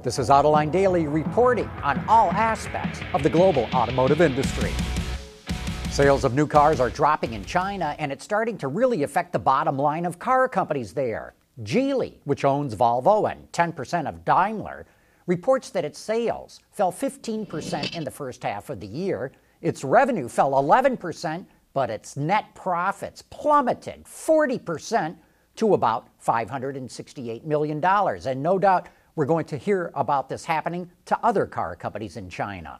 This is Autoline Daily reporting on all aspects of the global automotive industry. Sales of new cars are dropping in China, and it's starting to really affect the bottom line of car companies there. Geely, which owns Volvo and 10% of Daimler, reports that its sales fell 15% in the first half of the year. Its revenue fell 11%, but its net profits plummeted 40% to about $568 million. And no doubt we're going to hear about this happening to other car companies in China.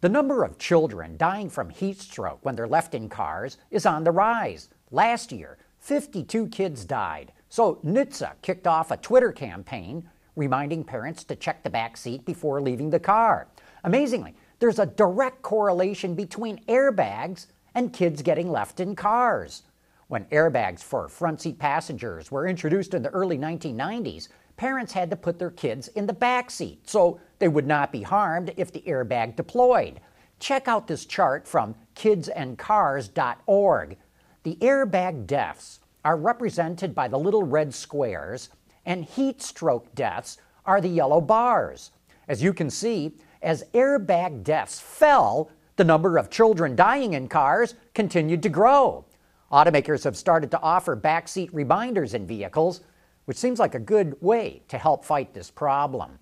The number of children dying from heat stroke when they're left in cars is on the rise. Last year, 52 kids died. So NHTSA kicked off a Twitter campaign reminding parents to check the back seat before leaving the car. Amazingly, there's a direct correlation between airbags and kids getting left in cars. When airbags for front seat passengers were introduced in the early 1990s, parents had to put their kids in the back seat so they would not be harmed if the airbag deployed. Check out this chart from kidsandcars.org. The airbag deaths are represented by the little red squares, and heat stroke deaths are the yellow bars. As you can see, as airbag deaths fell, the number of children dying in cars continued to grow. Automakers have started to offer backseat reminders in vehicles, which seems like a good way to help fight this problem.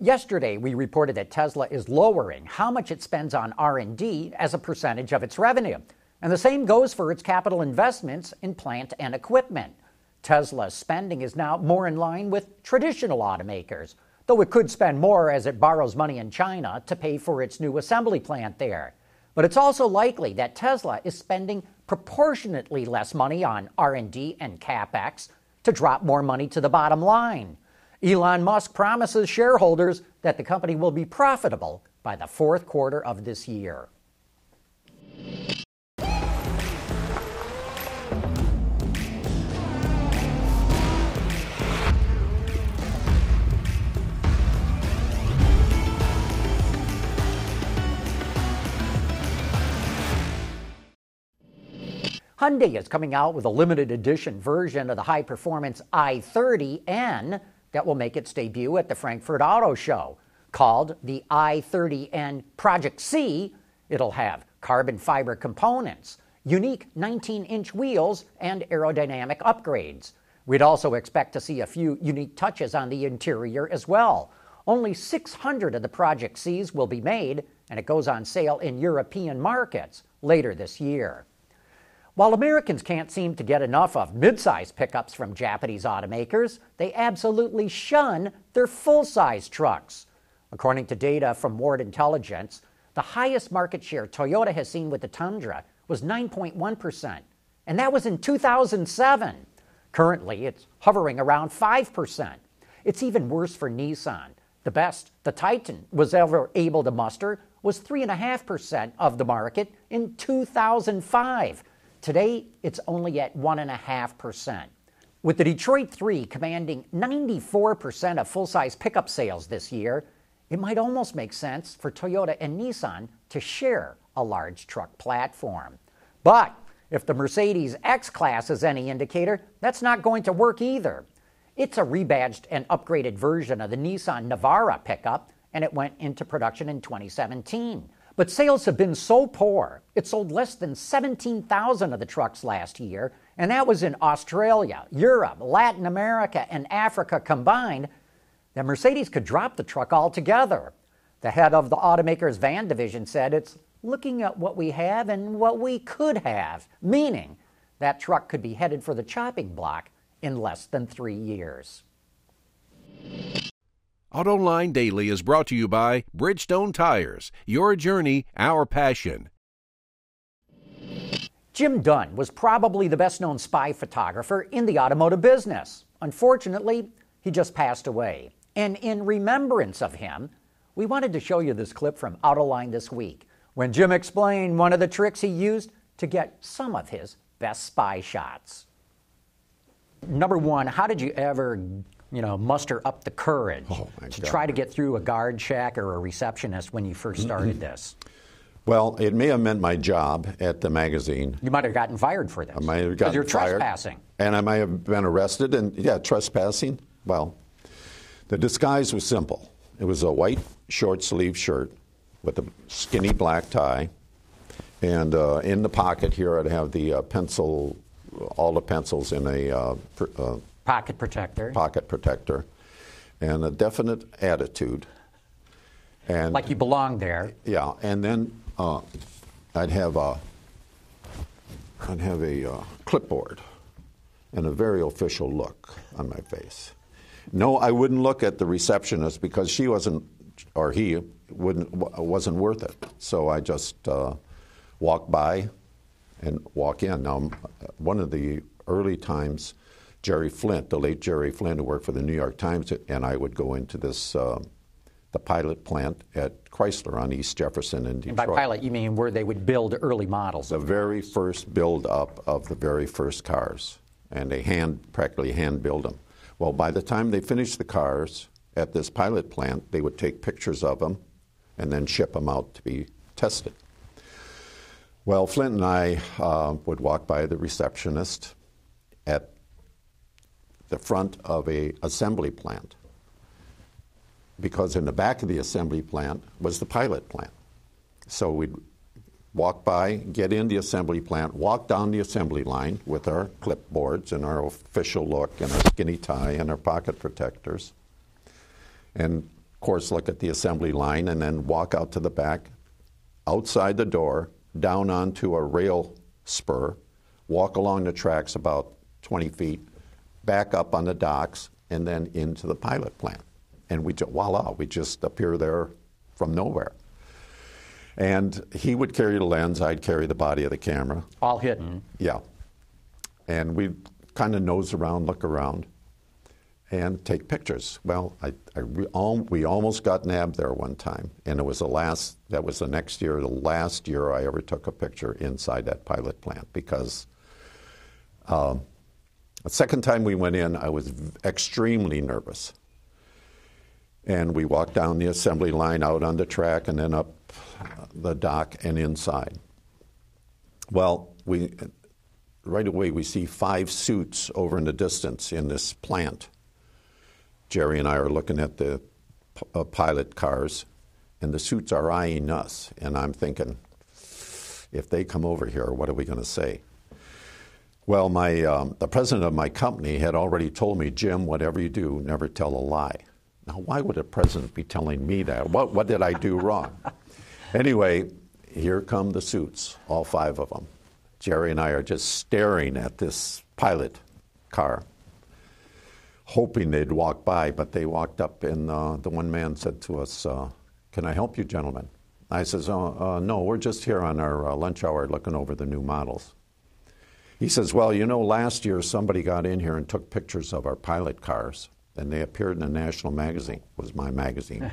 Yesterday, we reported that Tesla is lowering how much it spends on R&D as a percentage of its revenue. And the same goes for its capital investments in plant and equipment. Tesla's spending is now more in line with traditional automakers, though it could spend more as it borrows money in China to pay for its new assembly plant there. But it's also likely that Tesla is spending proportionately less money on R&D and capex to drop more money to the bottom line. Elon Musk promises shareholders that the company will be profitable by the fourth quarter of this year. Hyundai is coming out with a limited edition version of the high performance i30N that will make its debut at the Frankfurt Auto Show. Called the i30N Project C, it'll have carbon fiber components, unique 19 inch wheels, and aerodynamic upgrades. We'd also expect to see a few unique touches on the interior as well. Only 600 of the Project Cs will be made, and it goes on sale in European markets later this year. While Americans can't seem to get enough of mid-size pickups from Japanese automakers, they absolutely shun their full-size trucks. According to data from Ward Intelligence, the highest market share Toyota has seen with the Tundra was 9.1%, and that was in 2007. Currently, it's hovering around 5%. It's even worse for Nissan. The best the Titan was ever able to muster was 3.5% of the market in 2005 Today, it's only at 1.5%. With the Detroit 3 commanding 94% of full size pickup sales this year, it might almost make sense for Toyota and Nissan to share a large truck platform. But if the Mercedes X Class is any indicator, that's not going to work either. It's a rebadged and upgraded version of the Nissan Navara pickup, and it went into production in 2017. But sales have been so poor, it sold less than 17,000 of the trucks last year, and that was in Australia, Europe, Latin America, and Africa combined, that Mercedes could drop the truck altogether. The head of the automaker's van division said it's looking at what we have and what we could have, meaning that truck could be headed for the chopping block in less than three years. AutoLine Daily is brought to you by Bridgestone Tires. Your journey, our passion. Jim Dunn was probably the best known spy photographer in the automotive business. Unfortunately, he just passed away. And in remembrance of him, we wanted to show you this clip from Autoline this week when Jim explained one of the tricks he used to get some of his best spy shots. Number one, how did you ever you know, muster up the courage oh to God. try to get through a guard check or a receptionist when you first started this? Well, it may have meant my job at the magazine. You might have gotten fired for this. I might have gotten you're fired, trespassing. And I might have been arrested and, yeah, trespassing. Well, The disguise was simple. It was a white short sleeve shirt with a skinny black tie. And uh, in the pocket here, I'd have the uh, pencil, all the pencils in a uh, pr- uh, Pocket protector. pocket protector, and a definite attitude. And like you belong there. yeah, and then uh, I'd have a, I'd have a uh, clipboard, and a very official look on my face. No, I wouldn't look at the receptionist because she wasn't, or he wouldn't, wasn't worth it. So I just uh, walk by and walk in. Now, one of the early times, Jerry Flint, the late Jerry Flint, who worked for the New York Times, and I would go into this, uh, the pilot plant at Chrysler on East Jefferson in Detroit. And by pilot, you mean where they would build early models. the very first build up of the very first cars, and they hand practically hand build them. Well, by the time they finished the cars at this pilot plant, they would take pictures of them and then ship them out to be tested. Well, Flint and I uh, would walk by the receptionist at the front of a assembly plant because in the back of the assembly plant was the pilot plant. So we'd walk by, get in the assembly plant, walk down the assembly line with our clipboards and our official look and our skinny tie and our pocket protectors. And of course, look at the assembly line and then walk out to the back, outside the door, down onto a rail spur, walk along the tracks about 20 feet, back up on the docks, and then into the pilot plant. And we, ju- voila, we just appear there from nowhere. And he would carry the lens, I'd carry the body of the camera. all hidden. Yeah. And we'd kind of nose around, look around, and take pictures. Well, I, I re- al- we almost got nabbed there one time, and it was the last, that was the next year, the last year I ever took a picture inside that pilot plant because um, the second time we went in, I was extremely nervous. And we walked down the assembly line out on the track and then up the dock and inside. Well, we right away we see five suits over in the distance in this plant. Jerry and I are looking at the uh, pilot cars, and the suits are eyeing us. And I'm thinking, if they come over here, what are we going to say? Well, my um, the president of my company had already told me, Jim, whatever you do, never tell a lie. Now, why would a president be telling me that? What, what did I do wrong? anyway, here come the suits, all five of them. Jerry and I are just staring at this pilot car, hoping they'd walk by, but they walked up, and uh, the one man said to us, uh, Can I help you, gentlemen? I says, oh, uh, No, we're just here on our uh, lunch hour looking over the new models. He says, Well, you know, last year somebody got in here and took pictures of our pilot cars, and they appeared in a national magazine, was my magazine.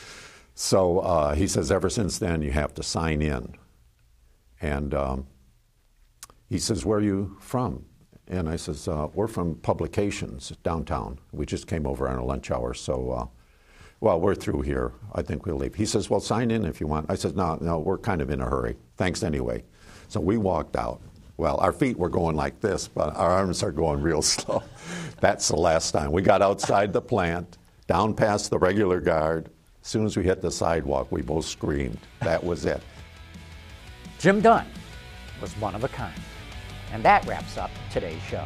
so uh, he says, Ever since then, you have to sign in. And um, he says, Where are you from? And I says, uh, We're from Publications downtown. We just came over on a lunch hour, so, uh, well, we're through here. I think we'll leave. He says, Well, sign in if you want. I said, No, no, we're kind of in a hurry. Thanks anyway. So we walked out. Well, our feet were going like this, but our arms are going real slow. That's the last time. We got outside the plant, down past the regular guard. As soon as we hit the sidewalk, we both screamed. That was it. Jim Dunn was one of a kind. And that wraps up today's show.